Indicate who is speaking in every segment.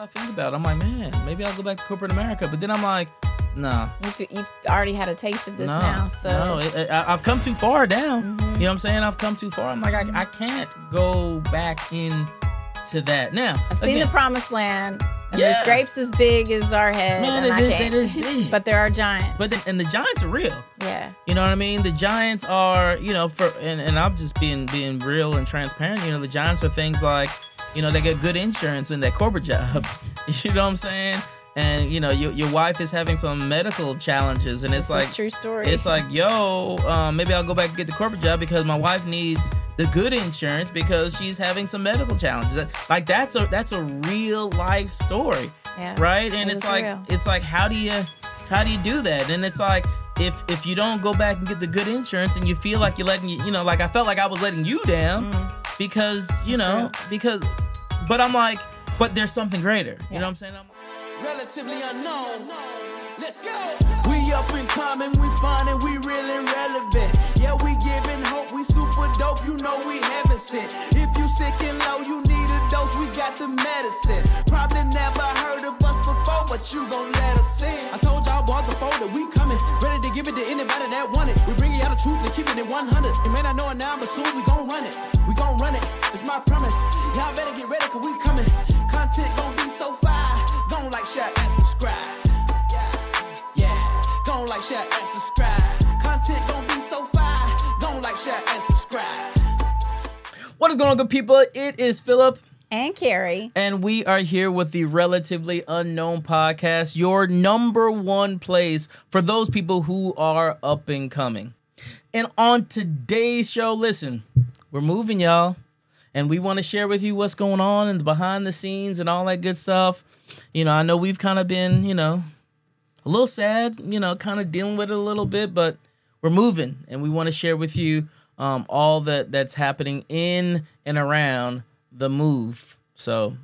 Speaker 1: I think about it, I'm like, man, maybe I'll go back to corporate America. But then I'm like, nah.
Speaker 2: You've, you've already had a taste of this
Speaker 1: no,
Speaker 2: now, so
Speaker 1: no, it, it- I, I've come too far down.
Speaker 2: Mm-hmm.
Speaker 1: You know what I'm saying? I've come too far. I'm like, I, I can't go back in to that now.
Speaker 2: I've seen the promised land. And
Speaker 1: Yeah.
Speaker 2: There's grapes as big as our head.
Speaker 1: Man,
Speaker 2: and
Speaker 1: it
Speaker 2: I
Speaker 1: is-
Speaker 2: can't.
Speaker 1: it is big.
Speaker 2: but there are giants.
Speaker 1: But then, and the Giants are real.
Speaker 2: yeah,
Speaker 1: You know what I mean? The Giants are, you know, for and, and I'm just being being real and transparent. You know, the Giants are things like, you know, they get good insurance in that corporate job. you know what I'm saying? And you know, your your wife is having some medical challenges, and it's
Speaker 2: this
Speaker 1: like
Speaker 2: true story.
Speaker 1: it's like, yo, um, maybe I'll go back and get the corporate job because my wife needs the good insurance because she's having some medical challenges. Like that's a that's a real life story,
Speaker 2: yeah.
Speaker 1: right? And
Speaker 2: It
Speaker 1: it's like
Speaker 2: real.
Speaker 1: it's like how do you how do you do that? And it's like if if you don't go back and get the good insurance and you feel like you're letting you you know like I felt like I was letting you down because you.
Speaker 2: That's
Speaker 1: know
Speaker 2: real.
Speaker 1: because but I'm like but there's something greater. You know what I'm saying? I'm,
Speaker 3: relatively unknown. Let's go. We up and coming, we fun and we real and relevant. Yeah, we giving hope, we super dope, you know we heaven sent. If you sick and low, you need a dose, we got the medicine. Probably never heard of us before, but you gon' let us in. I told y'all boys before that we coming, ready to give it to anybody that want it. We bringing y'all the truth and keeping it 100. You may not know it now, but soon we gon' run it. We gon' run it, it's my promise. Y'all better get ready, cause we coming. Content gon' be so fire. Gon' like, share, and subscribe. Yeah, yeah. Gon' like, share, and subscribe. Content gon' be so fire. Gon' like, share, and subscribe.
Speaker 1: what is going on, good people? It is Philip.
Speaker 2: and Carrie.
Speaker 1: And we are here with the Relatively Unknown podcast, your number one place for those people who are up and coming. And on today's show, listen, we're moving, y'all. And we want to share with you what's going on and the behind the scenes and all that good stuff. You know, I know we've kind of been, you know, a little sad, you know, kind of dealing with it a little bit, but we're moving and we want to share with you um, all that that's happening in and around the move. So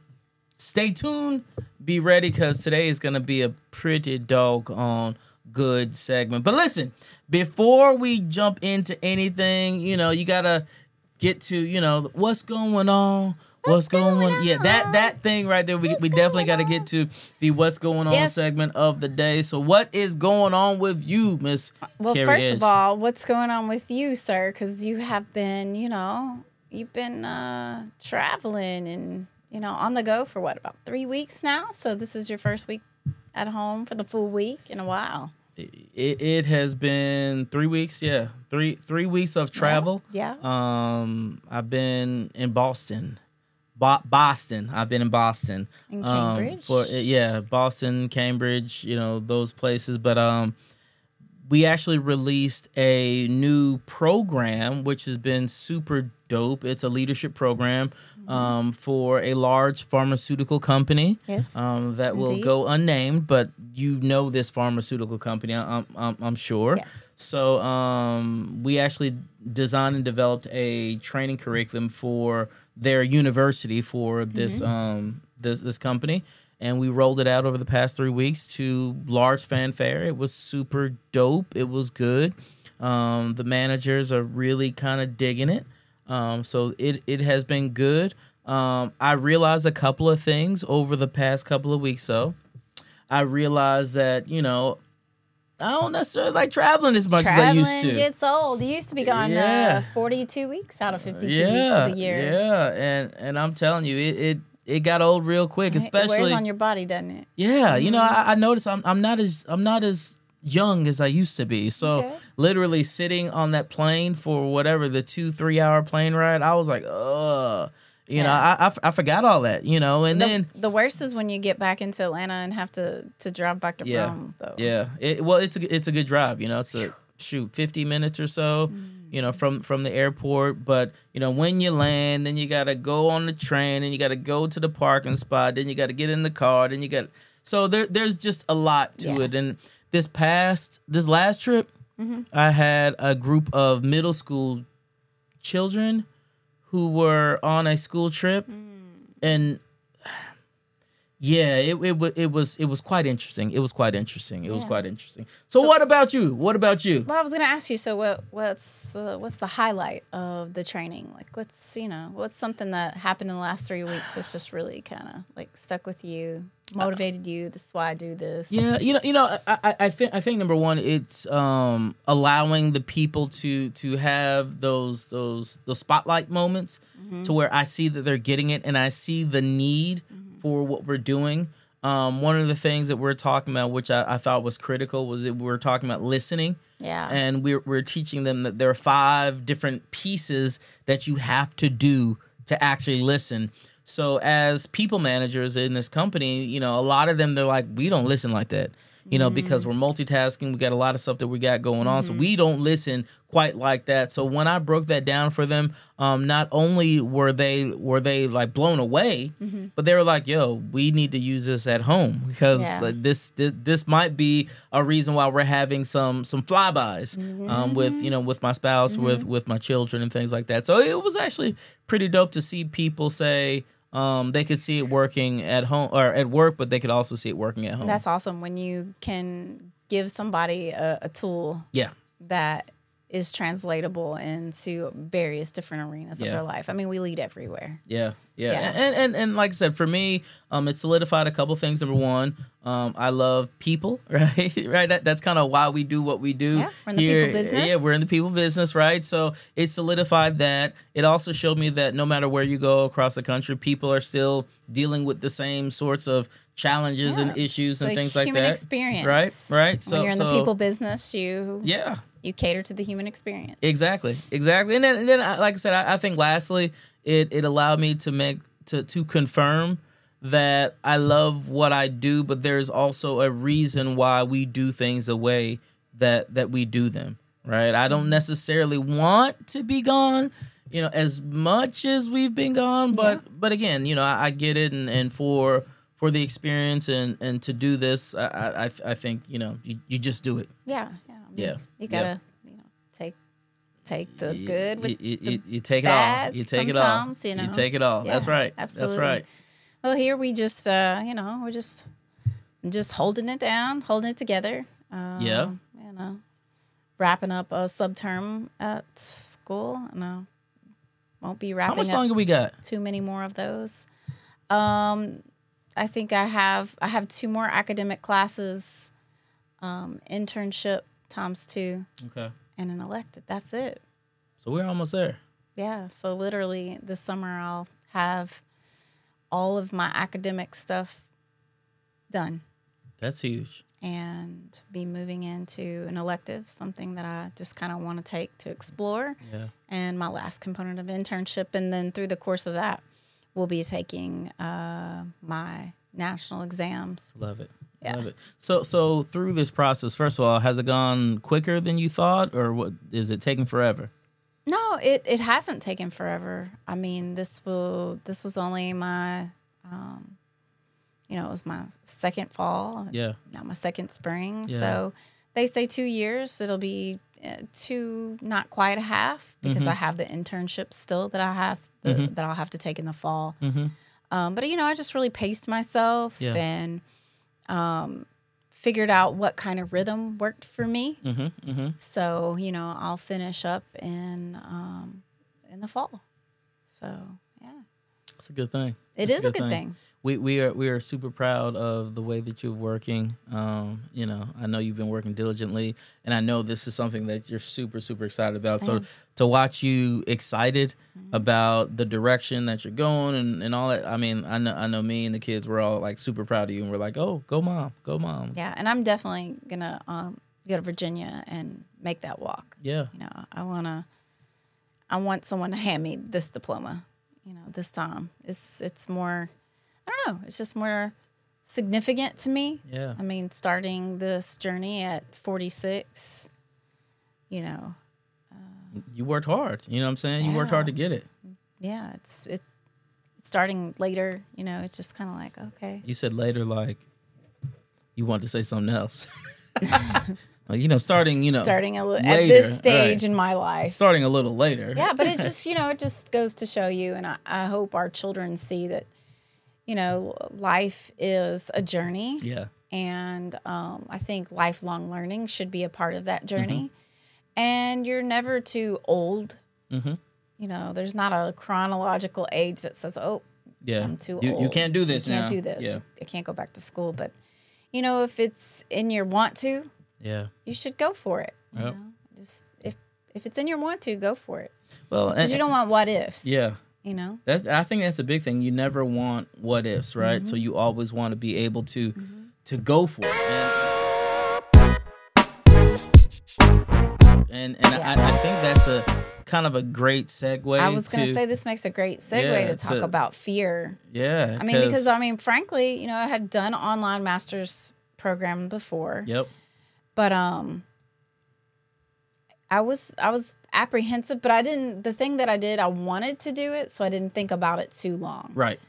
Speaker 1: stay tuned, be ready because today is going to be a pretty doggone good segment. But listen, before we jump into anything, you know, you got to get to, you know, what's going on. What's, going,
Speaker 2: going
Speaker 1: on? Yeah, that that thing right there. We,
Speaker 2: What's
Speaker 1: we definitely got to get to the what's going on
Speaker 2: Yes.
Speaker 1: segment of the day. So, what is going on with you, Miss?
Speaker 2: Well,
Speaker 1: Carrie
Speaker 2: first
Speaker 1: Edge?
Speaker 2: of all, what's going on with you, sir? Because you have been, you know, you've been uh, traveling and, you know, on the go for what, about three weeks now? So this is your first week at home for the full week in a while.
Speaker 1: It, it has been three weeks. Yeah, three three weeks of travel.
Speaker 2: Yeah.
Speaker 1: Um, I've been in Boston, Bo- Boston. I've been in Boston.
Speaker 2: In
Speaker 1: Um,
Speaker 2: Cambridge?
Speaker 1: for yeah, Boston, Cambridge. You know those places. But um, we actually released a new program, which has been super dope. It's a leadership program. Um, for a large pharmaceutical company.
Speaker 2: Yes.
Speaker 1: Um, that will go unnamed, but you know this pharmaceutical company, I'm, I'm, I'm sure.
Speaker 2: Yes.
Speaker 1: So um, we actually designed and developed a training curriculum for their university for this
Speaker 2: Mm-hmm.
Speaker 1: um, this this company, and we rolled it out over the past three weeks to large fanfare. It was super dope. It was good. Um, the managers are really kind of digging it. Um, so it it has been good. Um, I realized a couple of things over the past couple of weeks. So I realized that you know I don't necessarily like traveling as much
Speaker 2: Traveling
Speaker 1: as I used to.
Speaker 2: gets old. You used to be gone
Speaker 1: Yeah.
Speaker 2: uh, 42 weeks out of 52 weeks
Speaker 1: yeah,
Speaker 2: of the year.
Speaker 1: yeah, and and I'm telling you, it it, it got old real quick,
Speaker 2: It wears
Speaker 1: especially
Speaker 2: on your body, doesn't it?
Speaker 1: yeah. You know,
Speaker 2: Mm-hmm.
Speaker 1: I, I noticed I'm I'm not as I'm not as young as I used to be. So
Speaker 2: Okay.
Speaker 1: literally sitting on that plane for whatever the two three hour plane ride, I was like, ugh. You know,
Speaker 2: Yeah.
Speaker 1: I, I f- I forgot all that. You know, and
Speaker 2: The,
Speaker 1: then
Speaker 2: the worst is when you get back into Atlanta and have to, to drive back to
Speaker 1: Yeah.
Speaker 2: Rome, though.
Speaker 1: Yeah. It, well, it's a it's a good drive. You know, it's a shoot fifty minutes or so. Mm. You know, from from the airport. But you know, when you land, then you gotta go on the train, and you gotta go to the parking spot. Then you gotta get in the car. Then you got so there there's just a lot to
Speaker 2: Yeah.
Speaker 1: it. And this past this last trip, mm-hmm. I had a group of middle school children who were on a school trip, mm. and yeah, it it, it was it was quite interesting. It was quite interesting. It was quite interesting. So, what about you? What about you?
Speaker 2: Well, I was gonna ask you. So, what what's uh, what's the highlight of the training? Like, what's you know, what's something that happened in the last three weeks that's just really kind of like stuck with you, motivated you? This is why I do this.
Speaker 1: Yeah, you know, you know, I, I, I think I think number one, it's um, allowing the people to to have those those those spotlight moments to where I see that they're getting it, and I see the need for what we're doing. Um, one of the things that we're talking about, which I, I thought was critical, was that we were talking about listening.
Speaker 2: Yeah.
Speaker 1: and we're we're teaching them that there are five different pieces that you have to do to actually listen. So as people managers in this company, you know, a lot of them they're like, we don't listen like that. You know, because mm-hmm. we're multitasking, we got a lot of stuff that we got going on, so mm-hmm. we don't listen quite like that. So when I broke that down for them, um, not only were they were they like blown away, mm-hmm. but they were like, "Yo, we need to use this at home because
Speaker 2: Yeah.
Speaker 1: like, this, this this might be a reason why we're having some some flybys um, with you know with my spouse with with my children and things like that. So it was actually pretty dope to see people say um, they could see it working at home or at work but they could also see it working at home.
Speaker 2: That's awesome when you can give somebody a, a tool
Speaker 1: yeah.
Speaker 2: that is translatable into various different arenas
Speaker 1: Yeah.
Speaker 2: of their life. I mean, we lead everywhere.
Speaker 1: Yeah, yeah,
Speaker 2: Yeah.
Speaker 1: And, and and like I said, for me, um, it solidified a couple things. Number one, um, I love people, right? right. That, that's kind of why we do what we do.
Speaker 2: Yeah, we're in the people business.
Speaker 1: Yeah, we're in the people business, right? So it solidified that. It also showed me that no matter where you go across the country, people are still dealing with the same sorts of challenges and issues and things like
Speaker 2: human
Speaker 1: that.
Speaker 2: experience.
Speaker 1: Right. Right. So
Speaker 2: when you're in
Speaker 1: so,
Speaker 2: the people business, you
Speaker 1: Yeah.
Speaker 2: You cater to the human experience.
Speaker 1: Exactly, exactly. And then, and then I- like I said, I, I think lastly, it it allowed me to make to to confirm that I love what I do, but there's also a reason why we do things the way that that we do them. Right? I don't mm-hmm. necessarily want to be gone, you know, as much as we've been gone, but but again, you know, I, I get it, and and for for the experience and and to do this, I I, I- I think you know you, you just do it.
Speaker 2: Yeah, yeah.
Speaker 1: Yeah,
Speaker 2: You gotta, you know, take take the good with
Speaker 1: you,
Speaker 2: the
Speaker 1: you, you take it all. You take it all.
Speaker 2: you know.
Speaker 1: you take it all. That's right.
Speaker 2: absolutely.
Speaker 1: That's right.
Speaker 2: Well, here we just, uh, you know, we're just just holding it down, holding it together. Um,
Speaker 1: Yeah.
Speaker 2: You know, wrapping up a subterm at school. No, won't be wrapping.
Speaker 1: How much
Speaker 2: up
Speaker 1: longer we got?
Speaker 2: too many more of those. Um, I think I have I have two more academic classes, um, internship times two,
Speaker 1: Okay.
Speaker 2: and an elective. That's it.
Speaker 1: So we're almost there.
Speaker 2: Yeah. So literally this summer I'll have all of my academic stuff done
Speaker 1: That's huge.
Speaker 2: and be moving into an elective, something that I just kind of want to take to explore.
Speaker 1: Yeah.
Speaker 2: And my last component of internship. And then through the course of that, we'll be taking uh, my national exams.
Speaker 1: Love it.
Speaker 2: Yeah.
Speaker 1: Love it. So so through this process, first of all, has it gone quicker than you thought, or what is it taking forever?
Speaker 2: No, it, it hasn't taken forever. I mean, this will this was only my um, you know, it was my second fall.
Speaker 1: Yeah.
Speaker 2: Not my second spring.
Speaker 1: Yeah.
Speaker 2: So they say two years. It'll be uh, two, not quite a half, because
Speaker 1: Mm-hmm.
Speaker 2: I have the internship still that I have the, that I'll have to take in the fall.
Speaker 1: Mhm.
Speaker 2: Um, but you know, I just really paced myself
Speaker 1: Yeah.
Speaker 2: and um, figured out what kind of rhythm worked for me.
Speaker 1: Mm-hmm. Mm-hmm.
Speaker 2: So you know, I'll finish up in um, in the fall. So yeah,
Speaker 1: It's a good thing.
Speaker 2: it
Speaker 1: It's
Speaker 2: is a good thing.
Speaker 1: We we are we are super proud of the way that you're working. Um, you know, I know you've been working diligently, and I know this is something that you're super super excited about. So to watch you excited
Speaker 2: Mm-hmm.
Speaker 1: about the direction that you're going and, and all that, I mean, I know I know me and the kids were all like super proud of you, and we're like, oh, go mom, go mom.
Speaker 2: Yeah, and I'm definitely gonna um, go to Virginia and make that walk.
Speaker 1: Yeah.
Speaker 2: You know, I wanna, I want someone to hand me this diploma. You know, this time it's it's more, I don't know, it's just more significant to me.
Speaker 1: Yeah.
Speaker 2: I mean, starting this journey at 46, you know, uh,
Speaker 1: You worked hard. You know what I'm saying? You worked hard to get it.
Speaker 2: yeah, it's it's starting later. You know, it's just kind of like okay,
Speaker 1: You said later, like you want to say something else. You know, starting, you know,
Speaker 2: starting a li- at this stage
Speaker 1: right.
Speaker 2: in my life.
Speaker 1: starting a little later.
Speaker 2: yeah but it just you know it just goes to show you and I, I hope our children see that you know, life is a journey.
Speaker 1: Yeah.
Speaker 2: And um, I think lifelong learning should be a part of that
Speaker 1: Mm-hmm.
Speaker 2: journey. And you're never too old.
Speaker 1: Mm-hmm.
Speaker 2: You know, there's not a chronological age that says, oh,
Speaker 1: Yeah.
Speaker 2: I'm too
Speaker 1: you,
Speaker 2: old.
Speaker 1: You can't do this
Speaker 2: You can't
Speaker 1: now.
Speaker 2: do this.
Speaker 1: Yeah.
Speaker 2: I can't go back to school. But, you know, if it's in your want to,
Speaker 1: Yeah.
Speaker 2: you should go for it. You
Speaker 1: Yep.
Speaker 2: know? Just if if it's in your want to, go for it.
Speaker 1: Well, and
Speaker 2: Because you don't want what ifs.
Speaker 1: yeah.
Speaker 2: You know?
Speaker 1: That's I think that's a big thing. You never want what ifs, right?
Speaker 2: Mm-hmm.
Speaker 1: So you always want to be able to to go for it. And and, and
Speaker 2: Yeah.
Speaker 1: I, I think that's a kind of a great segue.
Speaker 2: I was going
Speaker 1: to
Speaker 2: to say this makes a great segue
Speaker 1: Yeah,
Speaker 2: to talk
Speaker 1: to-
Speaker 2: about fear.
Speaker 1: yeah.
Speaker 2: I mean, because I mean, frankly, you know, I had done online master's program before,
Speaker 1: yep,
Speaker 2: but um, I was I was apprehensive, but I didn't. The thing that I did, I wanted to do it, so I didn't think about it too long.
Speaker 1: right,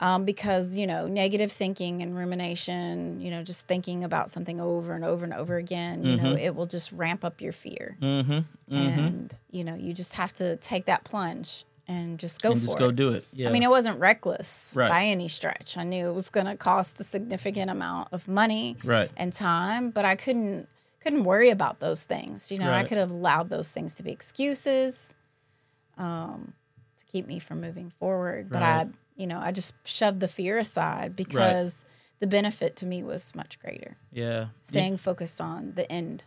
Speaker 2: Um, because you know, negative thinking and rumination, you know, just thinking about something over and over and over again, you know, it will just ramp up your fear,
Speaker 1: mm-hmm,
Speaker 2: and you know, you just have to take that plunge and just go
Speaker 1: and
Speaker 2: for
Speaker 1: just
Speaker 2: it.
Speaker 1: go do it. Yeah,
Speaker 2: I mean, it wasn't reckless
Speaker 1: Right.
Speaker 2: by any stretch. I knew it was going to cost a significant amount of money
Speaker 1: Right.
Speaker 2: and time, but I couldn't couldn't worry about those things. You know, I could have allowed those things to be excuses um, to keep me from moving forward. But I, you know, I just shoved the fear aside because the benefit to me was much greater.
Speaker 1: yeah.
Speaker 2: Staying focused on the end.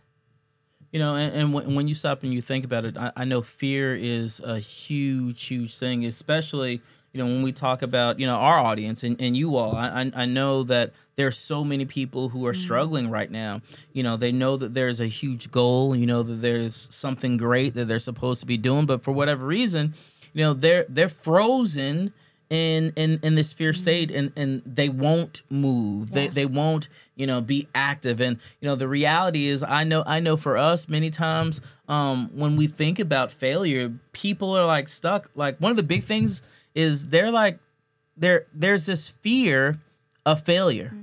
Speaker 1: You know, and, and when, when you stop and you think about it, I, I know fear is a huge, huge thing, especially, you know, when we talk about, you know, our audience and, and you all. I, I, know that there are so many people who are struggling right now. You know, they know that there's a huge goal, you know, that there's something great that they're supposed to be doing, but for whatever reason, you know, they're they're frozen in in in this fear state and and they won't move they
Speaker 2: Yeah.
Speaker 1: they won't you know be active and you know the reality is i know i know for us many times um when we think about failure people are like stuck like one of the big things is they're like there there's this fear of failure.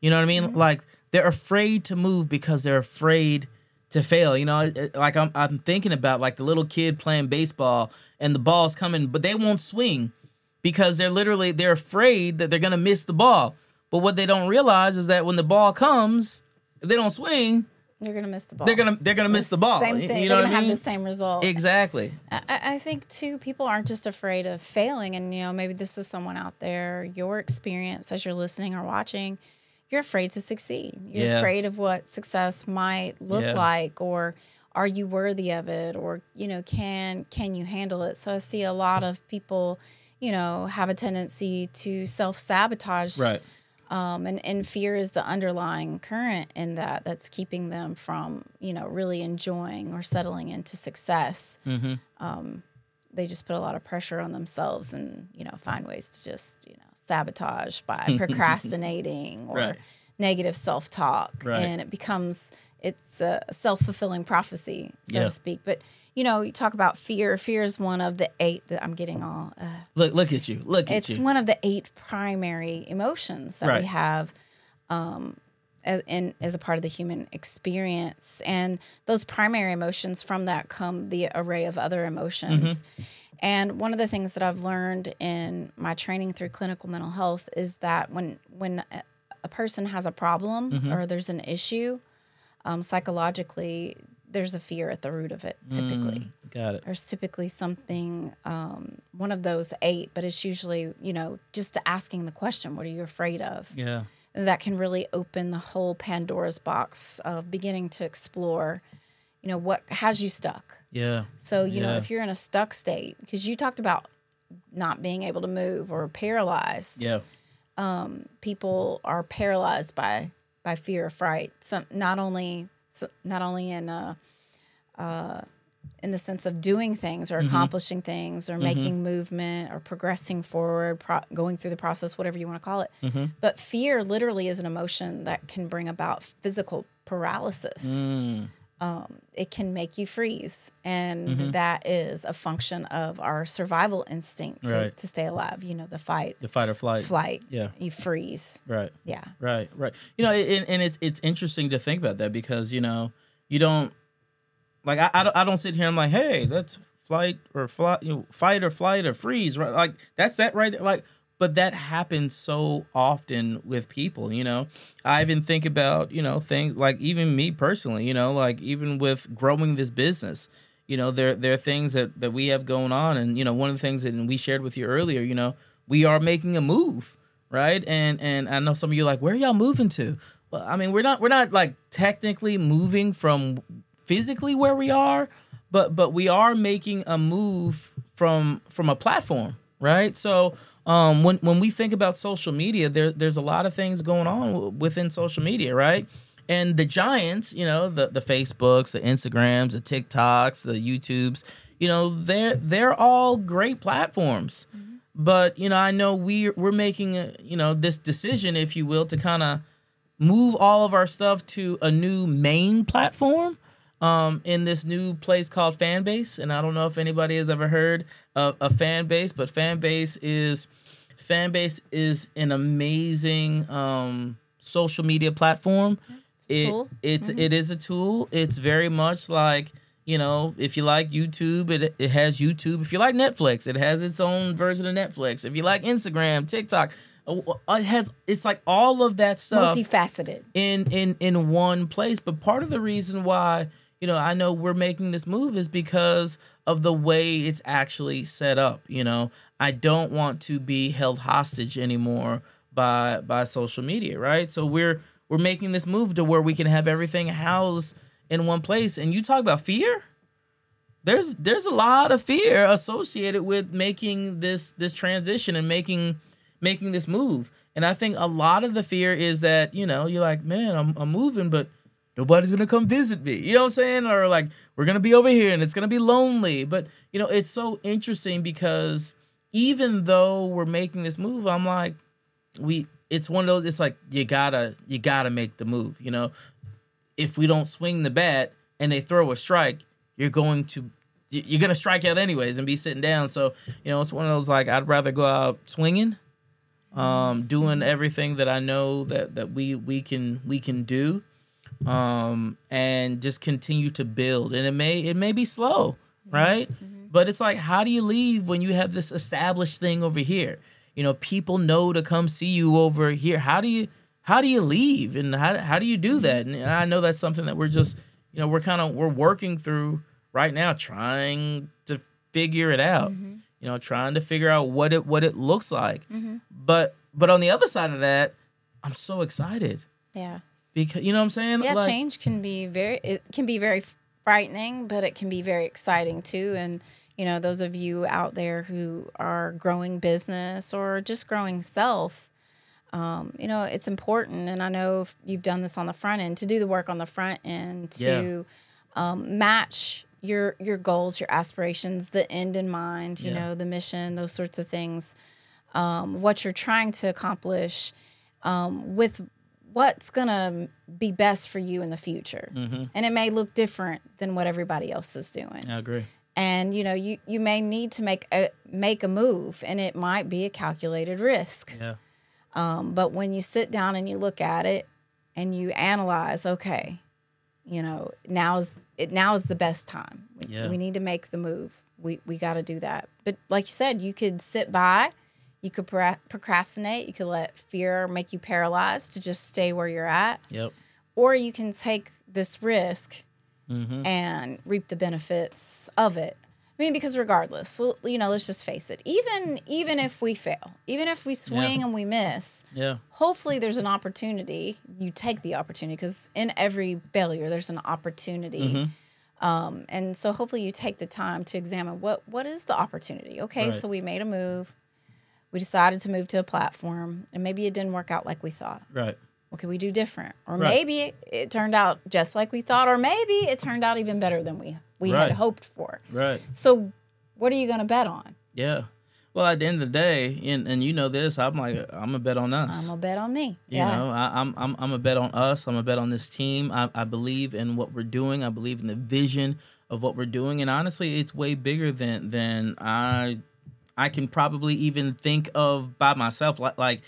Speaker 1: You know what i mean? Mm-hmm. Like they're afraid to move because they're afraid to fail. You know like I'm, I'm thinking about like the little kid playing baseball and the ball's coming but they won't swing because they're literally they're afraid that they're gonna miss the ball. But what they don't realize is that when the ball comes, if they don't swing,
Speaker 2: You're gonna miss the ball.
Speaker 1: they're gonna they're gonna miss the ball.
Speaker 2: Same thing.
Speaker 1: You know
Speaker 2: they're gonna
Speaker 1: I mean?
Speaker 2: have the same result.
Speaker 1: Exactly.
Speaker 2: I, I think too, people aren't just afraid of failing, and you know, maybe this is someone out there. Your experience as you're listening or watching, you're afraid to succeed. You're
Speaker 1: Yeah.
Speaker 2: afraid of what success might look
Speaker 1: Yeah.
Speaker 2: like, or are you worthy of it, or you know, can can you handle it? So I see a lot of people, you know, have a tendency to self sabotage,
Speaker 1: Right.
Speaker 2: Um, and and fear is the underlying current in that that's keeping them from you know really enjoying or settling into success.
Speaker 1: Mm-hmm.
Speaker 2: Um, they just put a lot of pressure on themselves and you know find ways to just you know sabotage by procrastinating or
Speaker 1: Right.
Speaker 2: negative self talk,
Speaker 1: Right.
Speaker 2: and it becomes it's a self fulfilling prophecy, so
Speaker 1: Yeah.
Speaker 2: to speak. But you know, you talk about fear. Fear is one of the eight that I'm getting all. Uh,
Speaker 1: Look look at you. Look at
Speaker 2: it's
Speaker 1: you.
Speaker 2: It's one of the eight primary emotions that
Speaker 1: Right.
Speaker 2: we have um, as, in, as a part of the human experience. And those primary emotions, from that come the array of other emotions.
Speaker 1: Mm-hmm.
Speaker 2: And one of the things that I've learned in my training through clinical mental health is that when when a- a person has a problem
Speaker 1: Mm-hmm.
Speaker 2: or there's an issue, um, psychologically, there's a fear at the root of it. Typically,
Speaker 1: Got it.
Speaker 2: there's typically something um, one of those eight but it's usually you know just asking the question what are you afraid of
Speaker 1: Yeah.
Speaker 2: that can really open the whole pandora's box of beginning to explore you know what has you stuck
Speaker 1: Yeah.
Speaker 2: so you know if you're in a stuck state because you talked about not being able to move or paralyzed
Speaker 1: Yeah.
Speaker 2: people are paralyzed by by fear or fright. Some not only so- not only in uh, uh, in the sense of doing things or accomplishing things or making movement or progressing forward, pro- going through the process, whatever you want to call it. But fear literally is an emotion that can bring about physical paralysis.
Speaker 1: Mm.
Speaker 2: Um, it can make you freeze, and that is a function of our survival instinct to,
Speaker 1: Right.
Speaker 2: to stay alive. You know, the fight,
Speaker 1: The fight or flight.
Speaker 2: flight.
Speaker 1: Yeah.
Speaker 2: you freeze.
Speaker 1: Right.
Speaker 2: Yeah.
Speaker 1: Right, right. You know, and, and it's it's interesting to think about that because you know you don't like I, I don't I don't sit here. and I'm like, hey, that's flight or flight, you know, fight or flight or freeze. Right, like that's that right there. Like, but that happens so often with people you know? I even think about you know things like even me personally you know like even with growing this business you know there there are things that that we have going on and you know one of the things that we shared with you earlier you know we are making a move right? And and i know some of you are like where are y'all moving to? Well i mean we're not we're not like technically moving from physically where we are but but we are making a move from from a platform right? So um when when we think about social media there there's a lot of things going on within social media right? And the giants you know the the facebooks the instagrams the tiktoks the youtubes you know they're they're all great platforms. But you know i know we we're making a, you know this decision if you will to kind of move all of our stuff to a new main platform um, in this new place called Fanbase. And I don't know if anybody has ever heard of a Fanbase, but Fanbase is Fanbase is an amazing um, social media platform.
Speaker 2: a
Speaker 1: It, it's it is a tool. It's very much like you know if you like YouTube, it it has YouTube. If you like Netflix, it has its own version of Netflix. If you like Instagram, TikTok, uh, it has. It's like all of that stuff
Speaker 2: Multifaceted.
Speaker 1: in in in one place but part of the reason why you know i know we're making this move is because of the way it's actually set up you know? I don't want to be held hostage anymore by by social media right? So we're we're making this move to where we can have everything housed in one place. And you talk about fear? There's there's a lot of fear associated with making this this transition and making making this move. And I think a lot of the fear is that, you know, you're like, man, I'm, I'm moving, but nobody's gonna come visit me. You know what I'm saying? Or like, we're gonna be over here and it's gonna be lonely. But, you know, it's so interesting because even though we're making this move, I'm like, we it's one of those, it's like you gotta you gotta make the move, you know. If we don't swing the bat and they throw a strike, you're going to you- you're gonna strike out anyways and be sitting down. So you know, it's one of those like I'd rather go out swinging, um, doing everything that I know that that we we can we can do, um, and just continue to build. And it may it may be slow, right? Mm-hmm. But it's like, how do you leave when you have this established thing over here? You know, people know to come see you over here. How do you how do you leave and how how do you do that? And I know that's something that we're just you know we're kind of we're working through right now, trying to figure it out. Mm-hmm. You know, trying to figure out what it what it looks like. Mm-hmm. But but on the other side of that, I'm so excited
Speaker 2: Yeah.
Speaker 1: Because you know what I'm saying.
Speaker 2: Yeah,
Speaker 1: Like,
Speaker 2: change can be very it can be very frightening, but it can be very exciting too. And you know, those of you out there who are growing business or just growing self, um, you know, it's important. And I know you've done this on the front end to do the work on the front end to um, match your your goals, your aspirations, the end in mind. You
Speaker 1: Yeah.
Speaker 2: know, the mission, those sorts of things. Um, what you're trying to accomplish um, with what's gonna be best for you in the future, and it may look different than what everybody else is doing.
Speaker 1: I agree.
Speaker 2: And you know, you you may need to make a make a move, and it might be a calculated risk.
Speaker 1: Yeah.
Speaker 2: Um, but when you sit down and you look at it and you analyze, okay, you know, now is it now is the best time. We,
Speaker 1: Yeah.
Speaker 2: we need to make the move. We we got to do that. But like you said, you could sit by, you could pro- procrastinate, you could let fear make you paralyzed to just stay where you're at,
Speaker 1: Yep.
Speaker 2: or you can take this risk
Speaker 1: Mm-hmm.
Speaker 2: and reap the benefits of it. I mean, because regardless, you know, let's just face it. Even even if we fail, even if we swing and we miss,
Speaker 1: Yeah.
Speaker 2: hopefully there's an opportunity. You take the opportunity because in every failure there's an opportunity.
Speaker 1: Mm-hmm.
Speaker 2: Um, and so hopefully you take the time to examine what what is the opportunity. Okay,
Speaker 1: Right.
Speaker 2: so we made a move. We decided to move to a platform, and maybe it didn't work out like we thought.
Speaker 1: Right.
Speaker 2: What could we do different? Or
Speaker 1: Right.
Speaker 2: maybe it, turned out just like we thought, or maybe it turned out even better than we we
Speaker 1: Right.
Speaker 2: had hoped for.
Speaker 1: Right.
Speaker 2: So, what are you going to bet on?
Speaker 1: Yeah. Well, at the end of the day, and, and you know this, I'm like, I'm gonna bet on us.
Speaker 2: I'm gonna bet on me.
Speaker 1: You know, I, I'm I'm I'm a bet on us. I'm a bet on this team. I, I believe in what we're doing. I believe in the vision of what we're doing, and honestly, it's way bigger than than I I can probably even think of by myself. Like like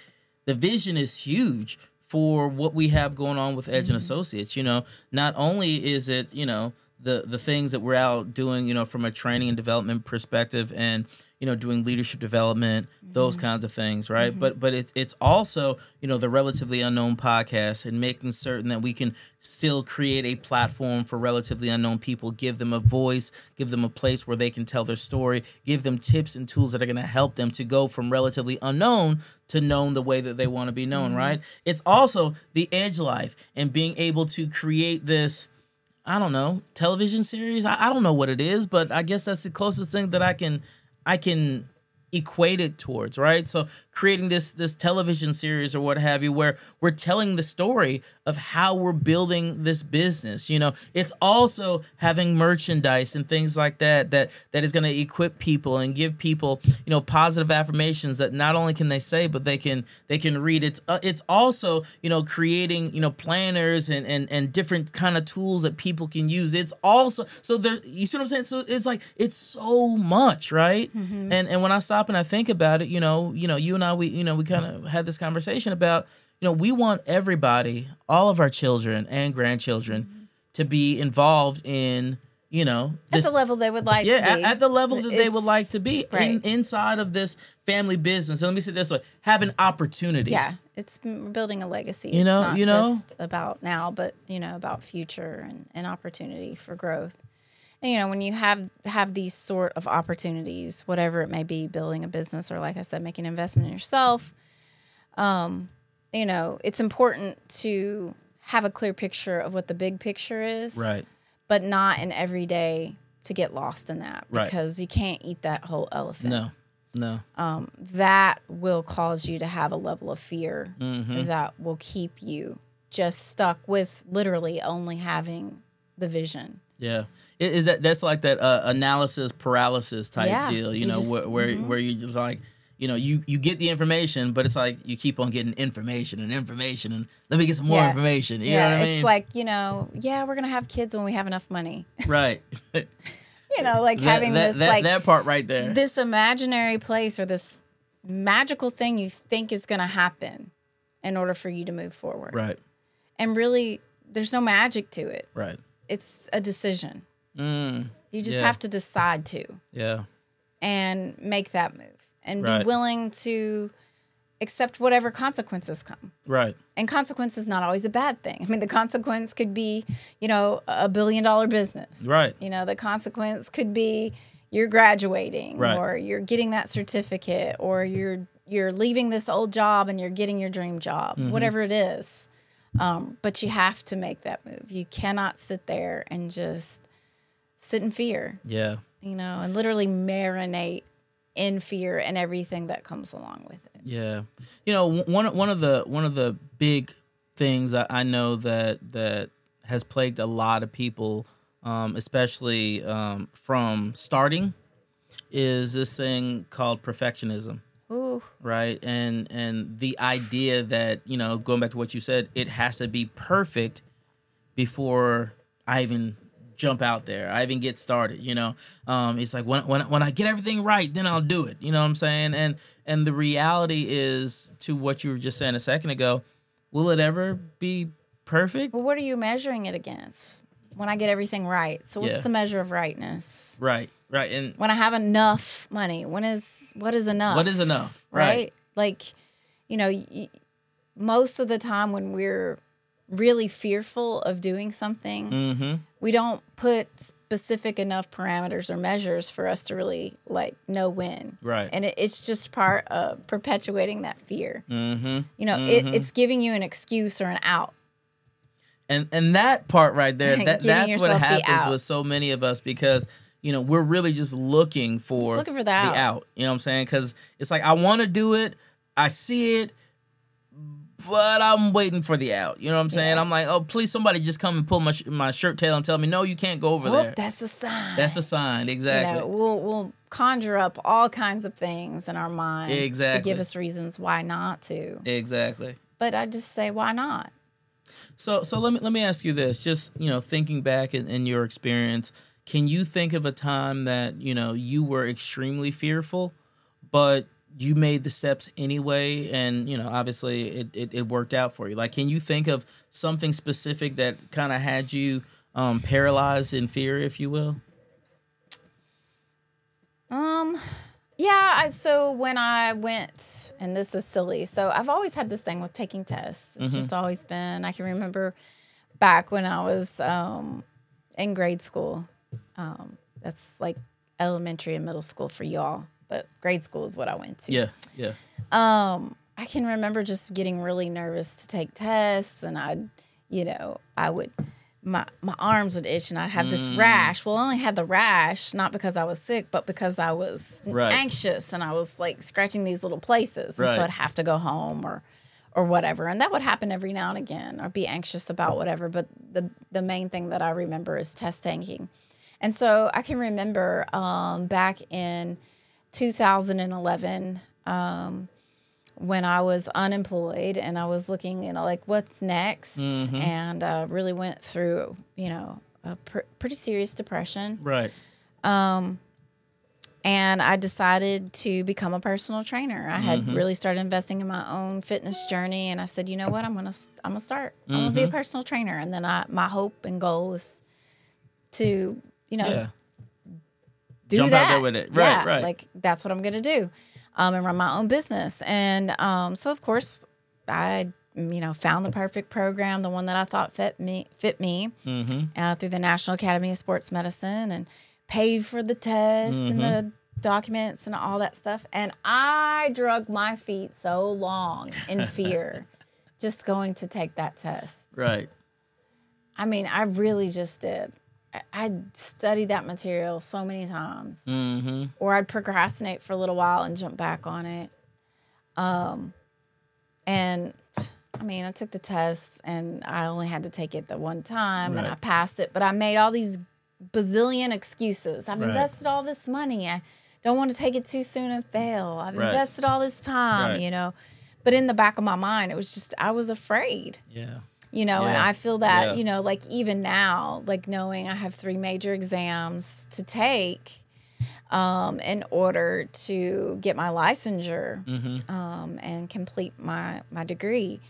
Speaker 1: the vision is huge for what we have going on with Edge and mm-hmm. Associates. You know, not only is it you know the the things that we're out doing, you know, from a training and development perspective, and you know, doing leadership development, those mm-hmm. kinds of things, right? Mm-hmm. But but it's it's also you know the relatively unknown podcast and making certain that we can still create a platform for relatively unknown people, give them a voice, give them a place where they can tell their story, give them tips and tools that are going to help them to go from relatively unknown to known the way that they want to be known, mm-hmm. right? It's also the edge life and being able to create this I don't know, television series. I, I don't know what it is, but I guess that's the closest thing that I can I can equate it towards, right? So creating this this television series or what have you where we're telling the story of how we're building this business you know? It's also having merchandise and things like that that that is going to equip people and give people you know positive affirmations that not only can they say but they can they can read. It's uh, it's also you know creating you know planners and and and different kind of tools that people can use. It's also so there you see what i'm saying? So it's like it's so much right? And and when i stop and i think about it you know you know you and i we you know we kind of had this conversation about you know we want everybody all of our children and grandchildren to be involved in you know
Speaker 2: At the level they would like
Speaker 1: yeah
Speaker 2: to
Speaker 1: at,
Speaker 2: be.
Speaker 1: at the level that they would like to be in, inside of this family business and let me say this way have an opportunity
Speaker 2: Yeah, it's building a legacy.
Speaker 1: You
Speaker 2: it's
Speaker 1: know-
Speaker 2: not
Speaker 1: you know?
Speaker 2: just about now, but you know about future and, and opportunity for growth. And you know when you have have these sort of opportunities, whatever it may be, building a business or like I said, making an investment in yourself. Um, you know, it's important to have a clear picture of what the big picture is,
Speaker 1: right
Speaker 2: But not in every day to get lost in that
Speaker 1: Right.
Speaker 2: because you can't eat that whole elephant
Speaker 1: no no
Speaker 2: that will cause you to have a level of fear
Speaker 1: Mm-hmm.
Speaker 2: that will keep you just stuck with literally only having the vision.
Speaker 1: Yeah, is that that's like that uh, analysis paralysis type
Speaker 2: Yeah,
Speaker 1: deal? You
Speaker 2: you
Speaker 1: know,
Speaker 2: just-
Speaker 1: where where, where you just like, you know, you you get the information, but it's like you keep on getting information and information, and let me get some more
Speaker 2: Yeah.
Speaker 1: information. You
Speaker 2: yeah,
Speaker 1: know what I
Speaker 2: it's like, you know, yeah, we're going to have kids when we have enough money.
Speaker 1: right.
Speaker 2: you know, like having
Speaker 1: that,
Speaker 2: this
Speaker 1: that,
Speaker 2: like
Speaker 1: that part right there.
Speaker 2: this imaginary place or this magical thing you think is going to happen in order for you to move forward.
Speaker 1: right.
Speaker 2: And really there's no magic to it.
Speaker 1: Right.
Speaker 2: It's a decision.
Speaker 1: Mm,
Speaker 2: You just
Speaker 1: Yeah.
Speaker 2: have to decide to.
Speaker 1: yeah.
Speaker 2: and make that move and
Speaker 1: Right.
Speaker 2: be willing to accept whatever consequences come.
Speaker 1: Right.
Speaker 2: And consequence is not always a bad thing. I mean, the consequence could be, you know, a billion dollar business.
Speaker 1: Right.
Speaker 2: You know, the consequence could be you're graduating
Speaker 1: Right.
Speaker 2: or you're getting that certificate or you're you're leaving this old job and you're getting your dream job,
Speaker 1: Mm-hmm.
Speaker 2: whatever it is. Um, but you have to make that move. You cannot sit there and just sit in fear
Speaker 1: Yeah.
Speaker 2: you know, and literally marinate in fear and everything that comes along with it.
Speaker 1: Yeah, you know one one of the one of the big things I, I know that that has plagued a lot of people, um, especially um, from starting, is this thing called perfectionism,
Speaker 2: Ooh,
Speaker 1: right? And and the idea that you know going back to what you said, it has to be perfect before I even jump out there. I even get started. You know, um, it's like when when when I get everything right, then I'll do it. You know what I'm saying? And and the reality is to what you were just saying a second ago. Will it ever be perfect?
Speaker 2: well, what are you measuring it against? When I get everything right, so what's
Speaker 1: Yeah.
Speaker 2: the measure of rightness?
Speaker 1: Right, right. And
Speaker 2: When I have enough money, when is what is enough?
Speaker 1: what is enough?
Speaker 2: right?
Speaker 1: Right.
Speaker 2: Like, you know, y- most of the time when we're really fearful of doing something,
Speaker 1: Mm-hmm.
Speaker 2: We don't put specific enough parameters or measures for us to really like know when.
Speaker 1: Right.
Speaker 2: And it, it's just part of perpetuating that fear.
Speaker 1: Mm-hmm.
Speaker 2: You know, it, it's giving you an excuse or an out.
Speaker 1: and and that part right there, that that's what happens with so many of us because you know we're really just looking for,
Speaker 2: Just looking for the out.
Speaker 1: you know what i'm saying because it's like i want to do it i see it but i'm waiting for the out you know what i'm saying
Speaker 2: Yeah.
Speaker 1: i'm like oh please somebody just come and pull my, sh- my shirt tail and tell me no you can't go over
Speaker 2: Oh,
Speaker 1: there
Speaker 2: that's a sign.
Speaker 1: that's a sign
Speaker 2: you
Speaker 1: exactly
Speaker 2: know, we'll we'll conjure up all kinds of things in our mind
Speaker 1: exactly.
Speaker 2: to give us reasons why not to.
Speaker 1: exactly
Speaker 2: But I just say why not?
Speaker 1: So so let me let me ask you this. Just you know, thinking back in, in your experience, can you think of a time that you know you were extremely fearful, but you made the steps anyway, and you know, obviously it it, it worked out for you. Like, can you think of something specific that kind of had you um, paralyzed in fear, if you will?
Speaker 2: Um, yeah. I, so when I went, and this is silly. So I've always had this thing with taking tests. It's just always been. I can remember back when I was um, in grade school. Um, that's like elementary and middle school for y'all, but grade school is what I went to.
Speaker 1: Yeah, yeah.
Speaker 2: Um, I can remember just getting really nervous to take tests, and I'd, you know, I would, my my arms would itch, and I'd have
Speaker 1: Mm.
Speaker 2: this rash. Well, I only had the rash not because I was sick, but because I was
Speaker 1: Right.
Speaker 2: anxious, and I was like scratching these little places, and
Speaker 1: Right.
Speaker 2: so I'd have to go home or, or whatever, and that would happen every now and again, or be anxious about whatever. But the the main thing that I remember is test taking, and so I can remember um, back in 2011. Um, when I was unemployed and I was looking, you know, like what's next, and uh, really went through, you know, a pr- pretty serious depression.
Speaker 1: Right.
Speaker 2: And I decided to become a personal trainer. I had
Speaker 1: Mm-hmm.
Speaker 2: really started investing in my own fitness journey, and I said, you know what, I'm gonna, I'm gonna start. I'm gonna be
Speaker 1: Mm-hmm.
Speaker 2: a personal trainer, and then I, my hope and goal is to, you know,
Speaker 1: Yeah.
Speaker 2: Do
Speaker 1: Jump out
Speaker 2: that.
Speaker 1: there with it. Right,
Speaker 2: yeah,
Speaker 1: right.
Speaker 2: Like that's what I'm gonna do, um, and run my own business. And um, so of course, I you know found the perfect program, the one that I thought fit me fit me
Speaker 1: Mm-hmm.
Speaker 2: uh, through the National Academy of Sports Medicine, and paid for the test and the
Speaker 1: Mm-hmm.
Speaker 2: documents and all that stuff. And I drug my feet so long in fear, just going to take that test.
Speaker 1: Right.
Speaker 2: I mean, I really just did. I, I'd studied that material so many times,
Speaker 1: Mm-hmm.
Speaker 2: or I'd procrastinate for a little while and jump back on it. Um, and I mean, I took the test, and I only had to take it the one time, and I passed it. But I made all these bazillion excuses. I've
Speaker 1: Right.
Speaker 2: invested all this money. I don't want to take it too soon and fail. I've
Speaker 1: Right.
Speaker 2: invested all this time,
Speaker 1: Right.
Speaker 2: you know. But in the back of my mind, it was just I was afraid
Speaker 1: Yeah.
Speaker 2: You know and i feel that
Speaker 1: Yeah.
Speaker 2: you know like even now like knowing i have three major exams to take um, in order to get my licensure
Speaker 1: Mm-hmm.
Speaker 2: um, and complete my my degree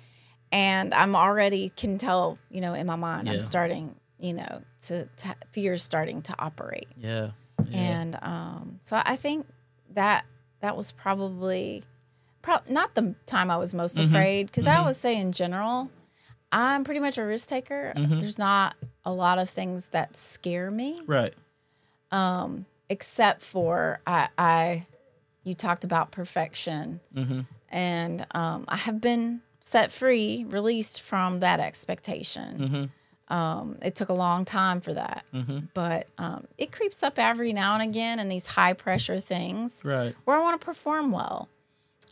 Speaker 2: and i'm already can tell you know in my mind
Speaker 1: Yeah.
Speaker 2: i'm starting you know to, to fear starting to operate
Speaker 1: Yeah. Yeah.
Speaker 2: and um, so I think that that was probably pro- not the time I was most
Speaker 1: Mm-hmm.
Speaker 2: afraid because I would say in general, I'm pretty much a risk taker.
Speaker 1: Mm-hmm.
Speaker 2: There's not a lot of things that scare me
Speaker 1: right.
Speaker 2: except for I, I you talked about perfection
Speaker 1: Mm-hmm.
Speaker 2: and um, I have been set free, released from that expectation.
Speaker 1: Mm-hmm.
Speaker 2: Um, it took a long time for that, but um, it creeps up every now and again in these high pressure things
Speaker 1: Right.
Speaker 2: where I want to perform well,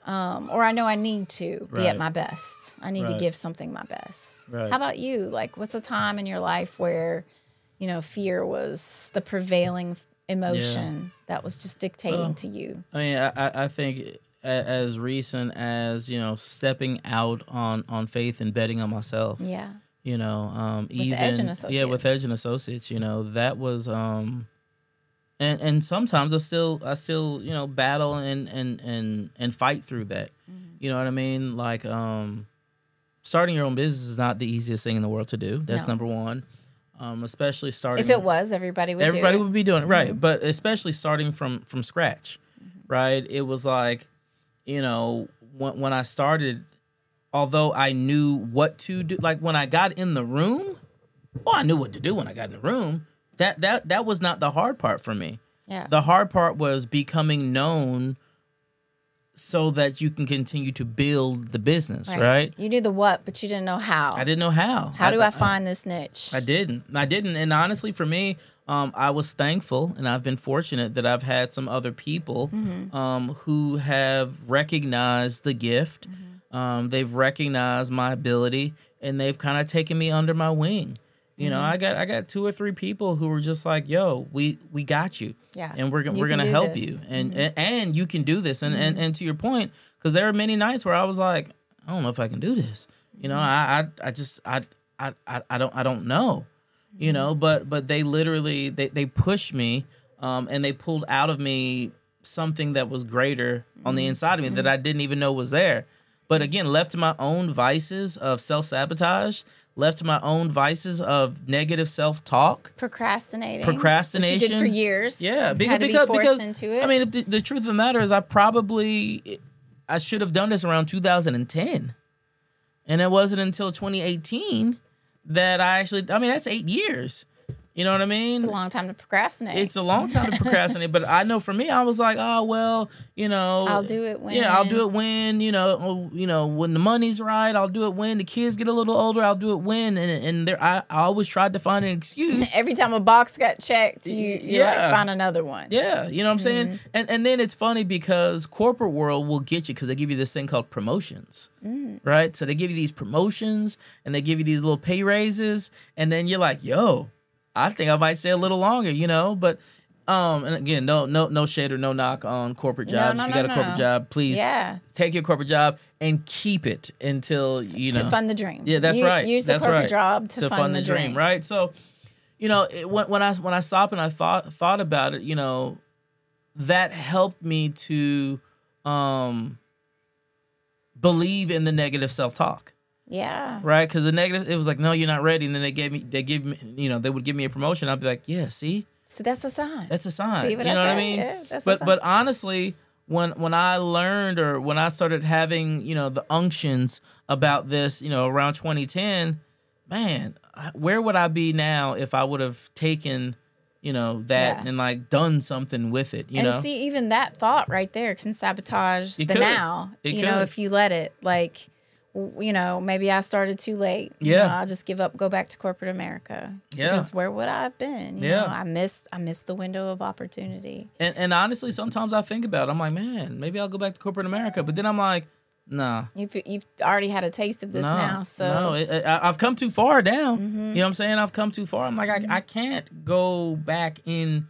Speaker 2: um, or I know I need to be
Speaker 1: Right.
Speaker 2: at my best. I need to give something my best.
Speaker 1: Right.
Speaker 2: How about you? Like, what's a time in your life where, you know, fear was the prevailing emotion that was just dictating
Speaker 1: Well,
Speaker 2: to you?
Speaker 1: I mean, I, I- think as recent as you know, stepping out on on faith and betting on myself.
Speaker 2: Yeah.
Speaker 1: You know, um, even
Speaker 2: Edge and
Speaker 1: yeah, with. Edge and Associates. You know, that was um, and and sometimes I still I still you know battle and and and and fight through that.
Speaker 2: Mm-hmm.
Speaker 1: You know what I mean? Like um, starting your own business is not the easiest thing in the world to do. That's
Speaker 2: No.
Speaker 1: number one. Um, especially starting
Speaker 2: If it was, everybody would
Speaker 1: everybody would be doing it right but especially starting from from scratch right it was like you know when, when i started although i knew what to do like when i got in the room well i knew what to do when i got in the room that that that was not the hard part for me
Speaker 2: yeah.
Speaker 1: the hard part was becoming known so that you can continue to build the business right,
Speaker 2: You knew the what, but you didn't know how.
Speaker 1: i didn't know how
Speaker 2: How do I, find this niche?
Speaker 1: I didn't. I didn't. And honestly, for me, um, I was thankful and I've been fortunate that I've had some other people um, who have recognized the gift. Um, they've recognized my ability and they've kind of taken me under my wing. You know, mm-hmm. I got I got two or three people who were just like, "Yo, we we got you,
Speaker 2: Yeah.
Speaker 1: and we're
Speaker 2: You
Speaker 1: we're gonna help
Speaker 2: this.
Speaker 1: you, and, mm-hmm. and and you can do this." And and mm-hmm. and to your point, because there are many nights where I was like, "I don't know if I can do this." You know, I I, I just I, I I I don't I don't know. You know but but they literally they, they pushed me um, and they pulled out of me something that was greater on the inside of me that i didn't even know was there But mm. again, left to my own vices of self sabotage, left to my own vices of negative self talk.
Speaker 2: Procrastinating.
Speaker 1: Procrastination.
Speaker 2: Did for years.
Speaker 1: Yeah, because
Speaker 2: had to
Speaker 1: because,
Speaker 2: be forced
Speaker 1: because
Speaker 2: into it.
Speaker 1: I mean, the, the truth of the matter is, I probably I should have done this around 2010, and it wasn't until 2018 that I actually. I mean, that's eight years. You know what I mean?
Speaker 2: it's a long time to procrastinate.
Speaker 1: It's a long time to procrastinate, but I know for me, I was like, oh well, you know,
Speaker 2: I'll do it when.
Speaker 1: yeah, I'll do it when you know, oh, you know, when the money's right. I'll do it when the kids get a little older. I'll do it when, and and there, I, I always tried to find an excuse.
Speaker 2: Every time a box got checked, you you
Speaker 1: Yeah.
Speaker 2: like find another one.
Speaker 1: Yeah, you know what I'm saying?
Speaker 2: Mm-hmm.
Speaker 1: And and then it's funny because corporate world will get you because they give you this thing called promotions.
Speaker 2: Mm.
Speaker 1: Right? So they give you these promotions and they give you these little pay raises and then you're like, "Yo, I think I might stay a little longer," you know? But um and again, no no no shade or no knock on corporate jobs.
Speaker 2: no,
Speaker 1: if you
Speaker 2: no,
Speaker 1: got a corporate job, please
Speaker 2: Yeah.
Speaker 1: take your corporate job and keep it until, you know.
Speaker 2: To fund the dream.
Speaker 1: Yeah, that's
Speaker 2: U-
Speaker 1: right.
Speaker 2: Use the
Speaker 1: that's
Speaker 2: corporate
Speaker 1: right.
Speaker 2: job to, fund, the dream.
Speaker 1: right? So, you know, it, when, when I when I stopped and I thought thought about it, you know, that helped me to um believe in the negative self talk,
Speaker 2: Yeah.
Speaker 1: right? Because the negative, it was like, no, you're not ready, and then they gave me, they give me, you know, they would give me a promotion. I'd be like, yeah, see,
Speaker 2: So that's a sign.
Speaker 1: that's a sign.
Speaker 2: See what
Speaker 1: you
Speaker 2: I
Speaker 1: know what I mean?
Speaker 2: Yeah,
Speaker 1: but but honestly, when when I learned or when I started having you know the unctions about this, you know, around 2010, man, where would I be now if I would have taken, you know, that
Speaker 2: Yeah.
Speaker 1: and like done something with it? You
Speaker 2: and
Speaker 1: know,
Speaker 2: see, even that thought right there can sabotage
Speaker 1: It
Speaker 2: the
Speaker 1: could.
Speaker 2: now.
Speaker 1: It
Speaker 2: you know, if you let it, like, you know, maybe I started too late. You
Speaker 1: Yeah.
Speaker 2: know, I'll just give up, go back to corporate America.
Speaker 1: Yeah.
Speaker 2: Because where would I have been? You
Speaker 1: Yeah.
Speaker 2: know, I missed, I missed the window of opportunity.
Speaker 1: and and honestly, sometimes I think about, it. I'm like, man, maybe I'll go back to corporate America, but then I'm like, nah.
Speaker 2: You've, you've already had a taste of this
Speaker 1: no,
Speaker 2: now. So Mm-hmm.
Speaker 1: no, it, I, I've come too far down. You know what I'm saying? I've come too far. I'm like, I, I can't go back in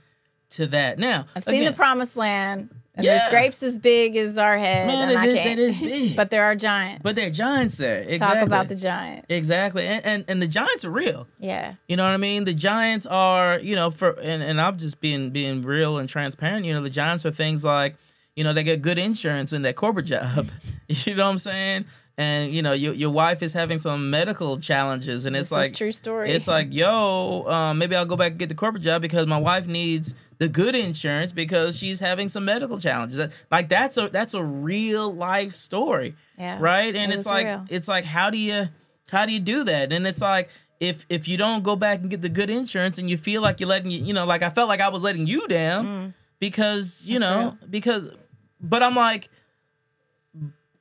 Speaker 1: to that now.
Speaker 2: I've seen
Speaker 1: again,
Speaker 2: the promised land. And
Speaker 1: Yeah.
Speaker 2: there's grapes as big as our head.
Speaker 1: Man,
Speaker 2: and
Speaker 1: it
Speaker 2: I
Speaker 1: is-
Speaker 2: can't.
Speaker 1: that is big.
Speaker 2: but there are giants.
Speaker 1: but they're giants there. Exactly.
Speaker 2: Talk about the giants.
Speaker 1: exactly, and, and and the giants are real.
Speaker 2: Yeah.
Speaker 1: You know what I mean? The giants are, you know, for and, and I'm just being being real and transparent. You know, the giants are things like, you know, they get good insurance in that corporate job. you know what I'm saying? And you know, your your wife is having some medical challenges, and it's
Speaker 2: This is
Speaker 1: like
Speaker 2: true story.
Speaker 1: It's like, yo, um, maybe I'll go back and get the corporate job because my wife needs the good insurance because she's having some medical challenges. Like that's a that's a real life story
Speaker 2: Yeah.
Speaker 1: right and
Speaker 2: It
Speaker 1: it's like
Speaker 2: real.
Speaker 1: it's like how do you how do you do that and it's like if if you don't go back and get the good insurance and you feel like you're letting you you know like i felt like i was letting you down because you
Speaker 2: Mm. That's
Speaker 1: know
Speaker 2: real.
Speaker 1: because but i'm like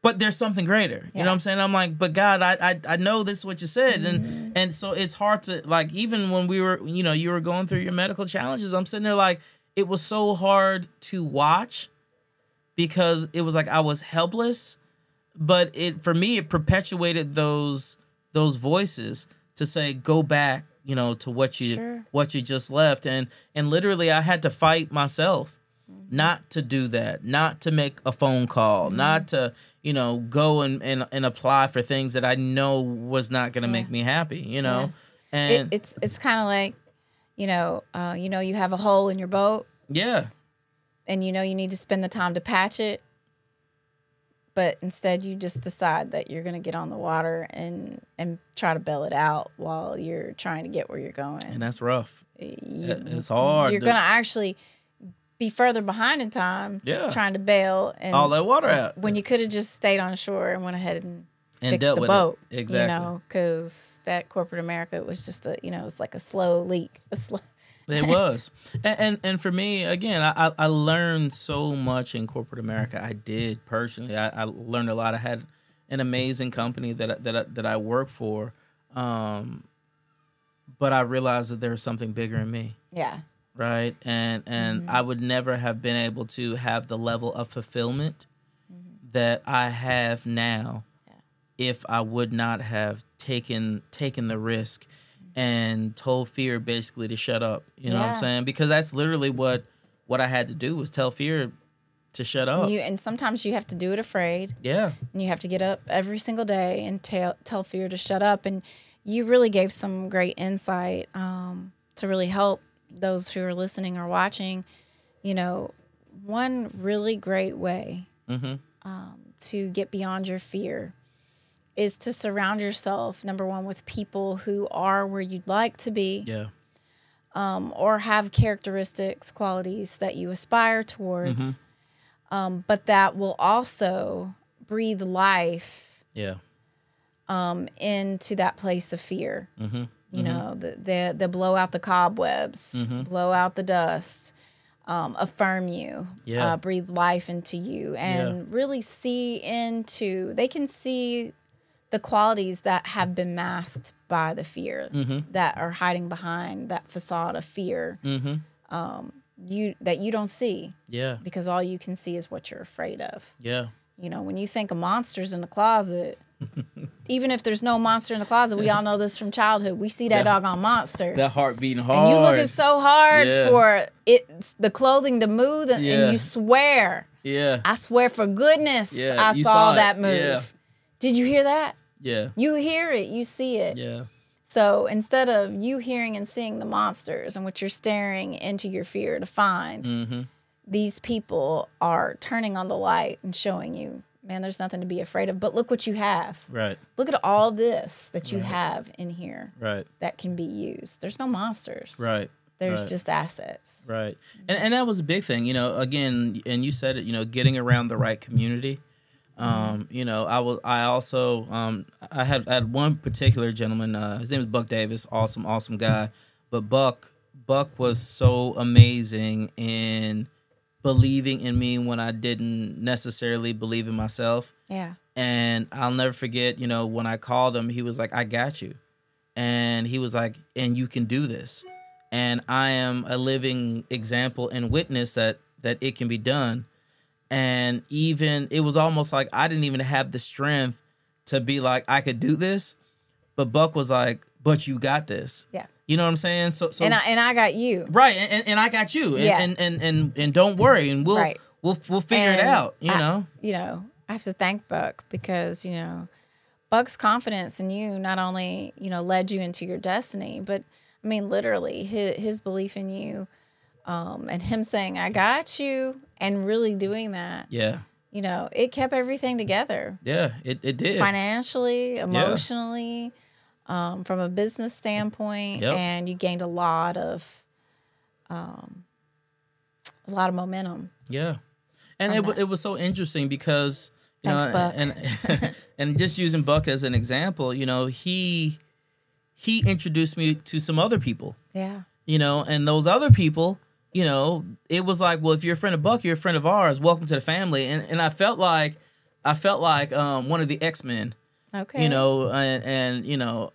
Speaker 1: but there's something greater. You know what i'm saying? I'm like but god i i, I know this is what you said.
Speaker 2: Mm-hmm.
Speaker 1: and and so it's hard to like even when we were you know you were going through your medical challenges i'm sitting there like it was so hard to watch because it was like i was helpless. But it for me it perpetuated those those voices to say go back you know to what you
Speaker 2: Sure.
Speaker 1: what you just left. And and literally i had to fight myself
Speaker 2: Mm-hmm.
Speaker 1: not to do that. Not to make a phone call. Not to you know go and, and and apply for things that i know was not going to make me happy you know?
Speaker 2: It,
Speaker 1: and
Speaker 2: it's it's kind of like, you know, uh, you know, you have a hole in your boat,
Speaker 1: yeah.
Speaker 2: And you know you need to spend the time to patch it, but instead you just decide that you're gonna get on the water and and try to bail it out while you're trying to get where you're going.
Speaker 1: and that's rough.
Speaker 2: You-
Speaker 1: it's hard
Speaker 2: you're gonna actually be further behind in time,
Speaker 1: Yeah.
Speaker 2: trying to bail and
Speaker 1: all that water out
Speaker 2: when you could have just stayed on shore and went ahead and,
Speaker 1: And
Speaker 2: fixed the
Speaker 1: with it.
Speaker 2: boat.
Speaker 1: Exactly.
Speaker 2: You know, because that corporate America was just a, you know, it's like a slow leak. A slow.
Speaker 1: It was, and, and and for me again, I I- learned so much in corporate America. I did personally. I, I learned a lot. I had an amazing company that I- that I, that I work for, um, but I realized that there was something bigger in me,
Speaker 2: Yeah.
Speaker 1: Right? And and mm-hmm. I would never have been able to have the level of fulfillment mm-hmm. that I have now if I would not have taken taken the risk mm-hmm. and told fear basically to shut up. You know what I'm saying? Because that's literally what what I had to do was tell fear to shut up.
Speaker 2: You and sometimes you have to do it afraid,
Speaker 1: yeah.
Speaker 2: and you have to get up every single day and tell tell fear to shut up. And you really gave some great insight um, to really help those who are listening or watching. You know, one really great way
Speaker 1: hmm
Speaker 2: to get beyond your fear is to surround yourself number one with people who are where you'd like to be
Speaker 1: Yeah.
Speaker 2: um, or have characteristics qualities that you aspire towards um, but that will also breathe life
Speaker 1: Yeah.
Speaker 2: um, into that place of fear
Speaker 1: Mm-hmm.
Speaker 2: You know the, the the blow out the cobwebs
Speaker 1: Mm-hmm.
Speaker 2: blow out the dust um, affirm you
Speaker 1: Yeah.
Speaker 2: uh, breathe life into you and really see into they can see the qualities that have been masked by the fear
Speaker 1: Mm-hmm.
Speaker 2: that are hiding behind that facade of fear
Speaker 1: Mm-hmm.
Speaker 2: um, you that you don't see
Speaker 1: Yeah.
Speaker 2: because all you can see is what you're afraid of
Speaker 1: Yeah.
Speaker 2: you know, when you think of monsters in the closet, even if there's no monster in the closet, we all know this from childhood. We see that
Speaker 1: Yeah.
Speaker 2: doggone monster.
Speaker 1: That heart beating hard.
Speaker 2: and you looking so hard
Speaker 1: Yeah.
Speaker 2: for it, the clothing to move, and,
Speaker 1: Yeah.
Speaker 2: and you swear,
Speaker 1: Yeah.
Speaker 2: I swear for goodness,
Speaker 1: Yeah,
Speaker 2: I saw,
Speaker 1: saw
Speaker 2: that move.
Speaker 1: Yeah.
Speaker 2: Did you hear that?
Speaker 1: Yeah.
Speaker 2: You hear it, you see it.
Speaker 1: Yeah.
Speaker 2: So instead of you hearing and seeing the monsters and what you're staring into your fear to find,
Speaker 1: Mm-hmm.
Speaker 2: these people are turning on the light and showing you, man, there's nothing to be afraid of. But look what you have.
Speaker 1: Right.
Speaker 2: Look at all this that you have in here
Speaker 1: Right.
Speaker 2: that can be used. There's no monsters.
Speaker 1: Right.
Speaker 2: There's
Speaker 1: right.
Speaker 2: just assets.
Speaker 1: Right. And and that was a big thing, you know, again, and you said it, you know, getting around the right community. Um, you know, I was I also um I had I had one particular gentleman, uh his name is Buck Davis, awesome, awesome guy. But Buck Buck was so amazing in believing in me when I didn't necessarily believe in myself.
Speaker 2: Yeah.
Speaker 1: And I'll never forget, you know, when I called him, he was like, I got you. And he was like, and you can do this. And I am a living example and witness that that it can be done. And even it was almost like I didn't even have the strength to be like, I could do this. But Buck was like, but you got this.
Speaker 2: Yeah.
Speaker 1: You know what I'm saying? So so
Speaker 2: And I and I got you.
Speaker 1: Right, and, and, and I got you. And,
Speaker 2: Yeah.
Speaker 1: and, and and and don't worry, and we'll
Speaker 2: Right.
Speaker 1: we'll we'll figure it out. You
Speaker 2: I-
Speaker 1: know.
Speaker 2: You know, I have to thank Buck because, you know, Buck's confidence in you not only, you know, led you into your destiny, but I mean literally his, his belief in you um, and him saying, I got you and really doing that,
Speaker 1: Yeah.
Speaker 2: you know, it kept everything together.
Speaker 1: Yeah. It it did.
Speaker 2: financially, emotionally, um, from a business standpoint,
Speaker 1: Yep.
Speaker 2: and you gained a lot of, um, a lot of momentum.
Speaker 1: Yeah, and it
Speaker 2: that.
Speaker 1: it was so interesting because you
Speaker 2: Thanks,
Speaker 1: know,
Speaker 2: Buck.
Speaker 1: and and just using Buck as an example, you know, he he introduced me to some other people,
Speaker 2: Yeah,
Speaker 1: you know, and those other people, you know, it was like, well, if you're a friend of Buck, you're a friend of ours. Welcome to the family, and and I felt like I felt like um, one of the X Men.
Speaker 2: okay,
Speaker 1: you know and, and you know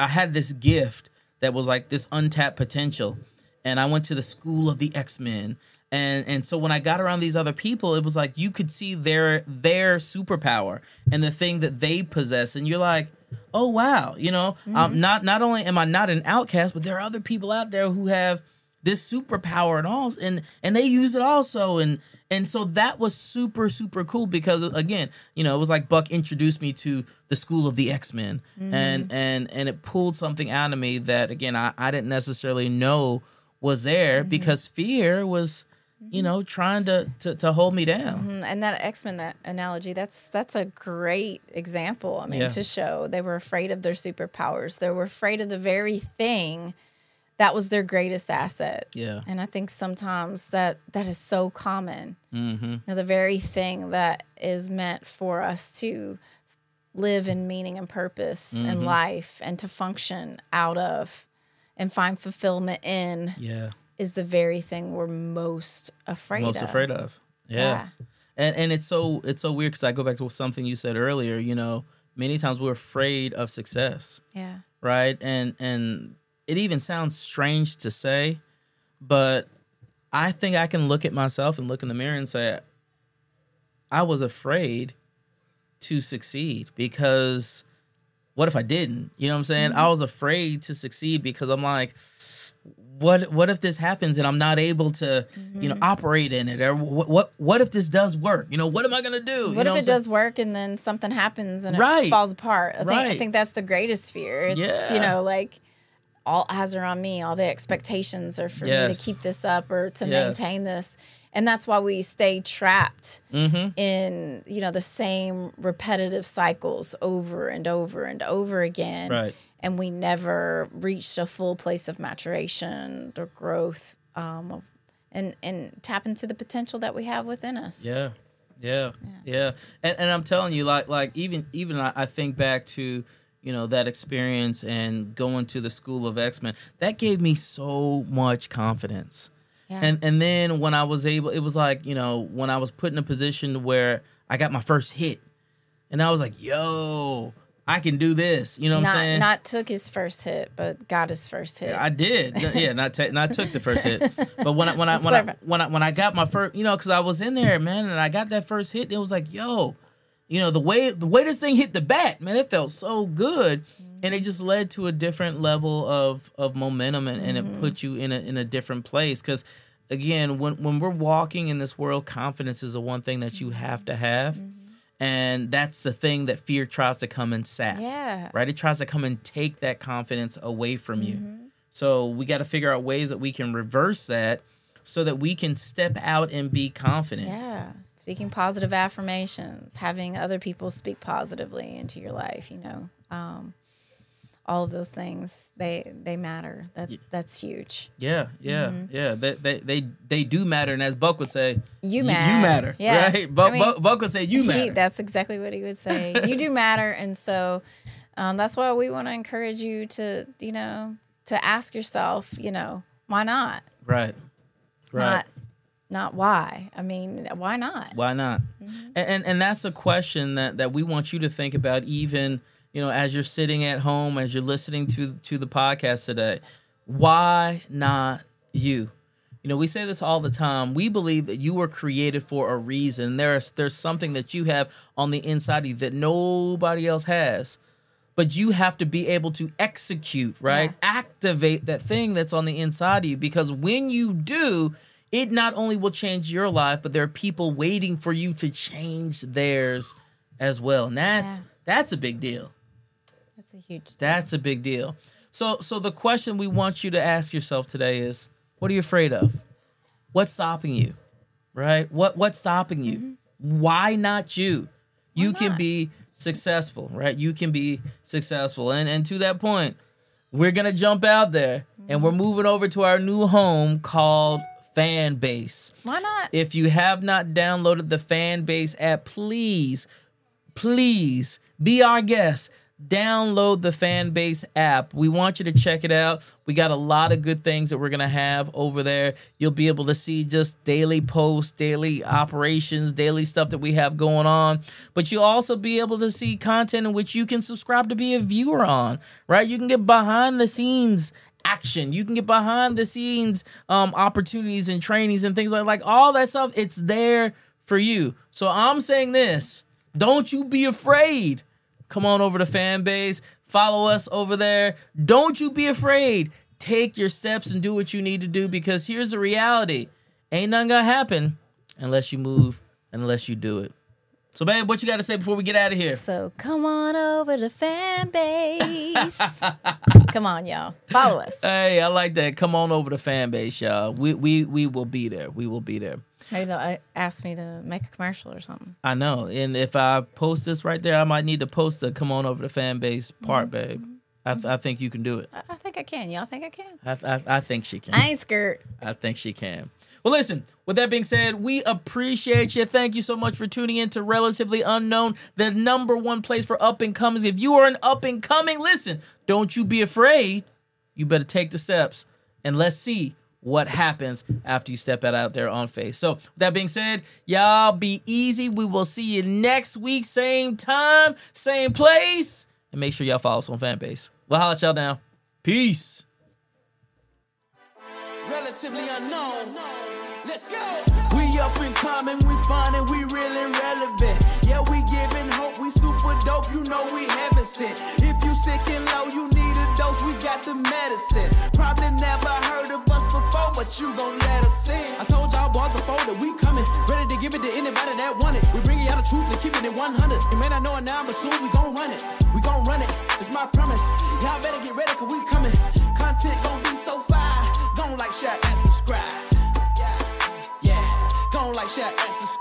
Speaker 1: i had this gift that was like this untapped potential and i went to the school of the x-men and and so when i got around these other people it was like you could see their their superpower and the thing that they possess and you're like oh wow you know? Um, not not only am i not an outcast but there are other people out there who have this superpower and all and and they use it also and and so that was super super cool because again you know it was like buck introduced me to the school of the x-men mm-hmm. and and and it pulled something out of me that again i, I didn't necessarily know was there mm-hmm. because fear was you mm-hmm. know trying to, to to hold me down
Speaker 2: Mm, and that X Men that analogy that's that's a great example. I mean,
Speaker 1: Yeah.
Speaker 2: to show they were afraid of their superpowers. They were afraid of the very thing that was their greatest asset.
Speaker 1: yeah
Speaker 2: And I think sometimes that that is so common.
Speaker 1: mm-hmm
Speaker 2: You know, the very thing that is meant for us to live in meaning and purpose
Speaker 1: Mm-hmm.
Speaker 2: in life and to function out of and find fulfillment in
Speaker 1: yeah
Speaker 2: is the very thing we're most afraid
Speaker 1: most
Speaker 2: of.
Speaker 1: afraid of yeah. and and it's so it's so weird because i go back to something you said earlier you know many times we're afraid of success
Speaker 2: Yeah.
Speaker 1: right and and it even sounds strange to say but i think i can look at myself and look in the mirror and say i was afraid to succeed because what if i didn't? You know what i'm saying? I mm-hmm. was afraid to succeed because i'm like what what if this happens and i'm not able to you know mm-hmm. operate in it? Or what what what if this does work? You know what am i going to do? You
Speaker 2: What
Speaker 1: know
Speaker 2: if
Speaker 1: I'm
Speaker 2: it does work and then something happens and
Speaker 1: Right.
Speaker 2: it falls apart? I think I think that's the greatest fear. It's
Speaker 1: Yeah.
Speaker 2: you know like all eyes are on me. All the expectations are for me to keep this up or to
Speaker 1: Yes.
Speaker 2: maintain this. and that's why we stay trapped
Speaker 1: Mm-hmm.
Speaker 2: in you know the same repetitive cycles over and over and over again
Speaker 1: Right.
Speaker 2: and we never reached a full place of maturation or growth um, of, and and tap into the potential that we have within us
Speaker 1: Yeah, yeah, yeah. And and I'm telling you, like like even even I, I think back to you know that experience and going to the school of X Men. That gave me so much confidence.
Speaker 2: Yeah.
Speaker 1: And and then when I was able, it was like you know when I was put in a position where I got my first hit, and I was like, yo. I can do this, you know what
Speaker 2: not
Speaker 1: I'm saying?
Speaker 2: not took his first hit but got his first hit
Speaker 1: I did. Yeah, not ta- not took the first hit, but when I when I when I,
Speaker 2: clever.
Speaker 1: when I when I got my first, you know, because I was in there, man, and I got that first hit, it was like, yo, you know, the way the way this thing hit the bat, man, it felt so good, and it just led to a different level of of momentum, and, and it mm-hmm. put you in a in a different place. Because again, when when we're walking in this world, confidence is the one thing that you mm-hmm. have to have, mm-hmm. and that's the thing that fear tries to come and sap
Speaker 2: yeah
Speaker 1: right? It tries to come and take that confidence away from you. So we got to figure out ways that we can reverse that so that we can step out and be confident.
Speaker 2: Yeah. Speaking positive affirmations, having other people speak positively into your life, you know. Um, all of those things, they they matter. That that's huge.
Speaker 1: Yeah, yeah, yeah. They, they they they do matter, and as Buck would say,
Speaker 2: You matter.
Speaker 1: You matter,
Speaker 2: Yeah.
Speaker 1: right? Buck,
Speaker 2: I mean,
Speaker 1: Buck, Buck would say, "You
Speaker 2: He-
Speaker 1: matter."
Speaker 2: that's exactly what he would say. you do matter, and so um, that's why we want to encourage you to, you know, to ask yourself, you know, why not?
Speaker 1: right, right.
Speaker 2: Not not why. I mean, why not?
Speaker 1: Why not? Mm-hmm. And, and and that's a question that that we want you to think about, even you know, as you're sitting at home, as you're listening to to the podcast today. Why not you? You know, we say this all the time. We believe that you were created for a reason. There's there's something that you have on the inside of you that nobody else has. But you have to be able to execute, right? Activate that thing that's on the inside of you because when you do, it not only will change your life, but there are people waiting for you to change theirs as well. And that's
Speaker 2: Yeah.
Speaker 1: that's a big deal.
Speaker 2: That's a huge.
Speaker 1: That's a big deal. So so the question we want you to ask yourself today is what are you afraid of? What's stopping you? Right? What what's stopping you? Mm-hmm. Why not you? You can
Speaker 2: not?
Speaker 1: be successful, right? You can be successful. And and to that point, we're going to jump out there and we're mm-hmm. moving over to our new home called Fanbase.
Speaker 2: Why not?
Speaker 1: If you have not downloaded the Fanbase app, please, please be our guest. Download the Fanbase app. We want you to check it out. We got a lot of good things that we're going to have over there. You'll be able to see just daily posts, daily operations, daily stuff that we have going on. But you'll also be able to see content in which you can subscribe to be a viewer on, right? You can get behind the scenes action. You can get behind the scenes um, opportunities and trainings and things like like all that stuff. It's there for you. So I'm saying this: don't you be afraid. Come on over to Fanbase. Follow us over there. Don't you be afraid. Take your steps and do what you need to do because here's the reality: ain't nothing gonna happen unless you move, unless you do it. So, babe, what you got to say before we get out of here?
Speaker 2: So come on over to Fanbase. come on, y'all. Follow us.
Speaker 1: Hey, I like that. Come on over to Fanbase, y'all. We we we will be there. We will be there.
Speaker 2: Maybe they'll uh, ask me to make a commercial or something.
Speaker 1: I know. And if I post this right there, I might need to post the come on over to Fanbase part, babe. I, th- I think you can do it.
Speaker 2: I, think I can. Y'all think I can?
Speaker 1: I, I, I think she can.
Speaker 2: I ain't scared.
Speaker 1: I think she can. Well, listen, with that being said, we appreciate you. Thank you so much for tuning in to Relatively Unknown, the number one place for up and comings. If you are an up and coming, listen, don't you be afraid. You better take the steps and let's see what happens after you step out, out there on face. So, with that being said, y'all be easy. We will see you next week, same time, same place. And make sure y'all follow us on Fanbase. We'll holla at y'all now. Peace.
Speaker 3: relatively unknown. Let's go. We up and coming, we fun and we real and relevant. Yeah, we giving hope, we super dope, you know we heaven sent. If you sick and low, you need a dose, we got the medicine. Probably never heard of us before, but you gon' let us in. I told y'all boys before that we coming, ready to give it to anybody that want it. We bringing y'all the truth and keeping it 100. You may not know it now, but soon we gon' run it. We gon' run it, it's my promise. Y'all better get ready, cause we coming. Content gon' be so fire. Don't like, share, Snapchat,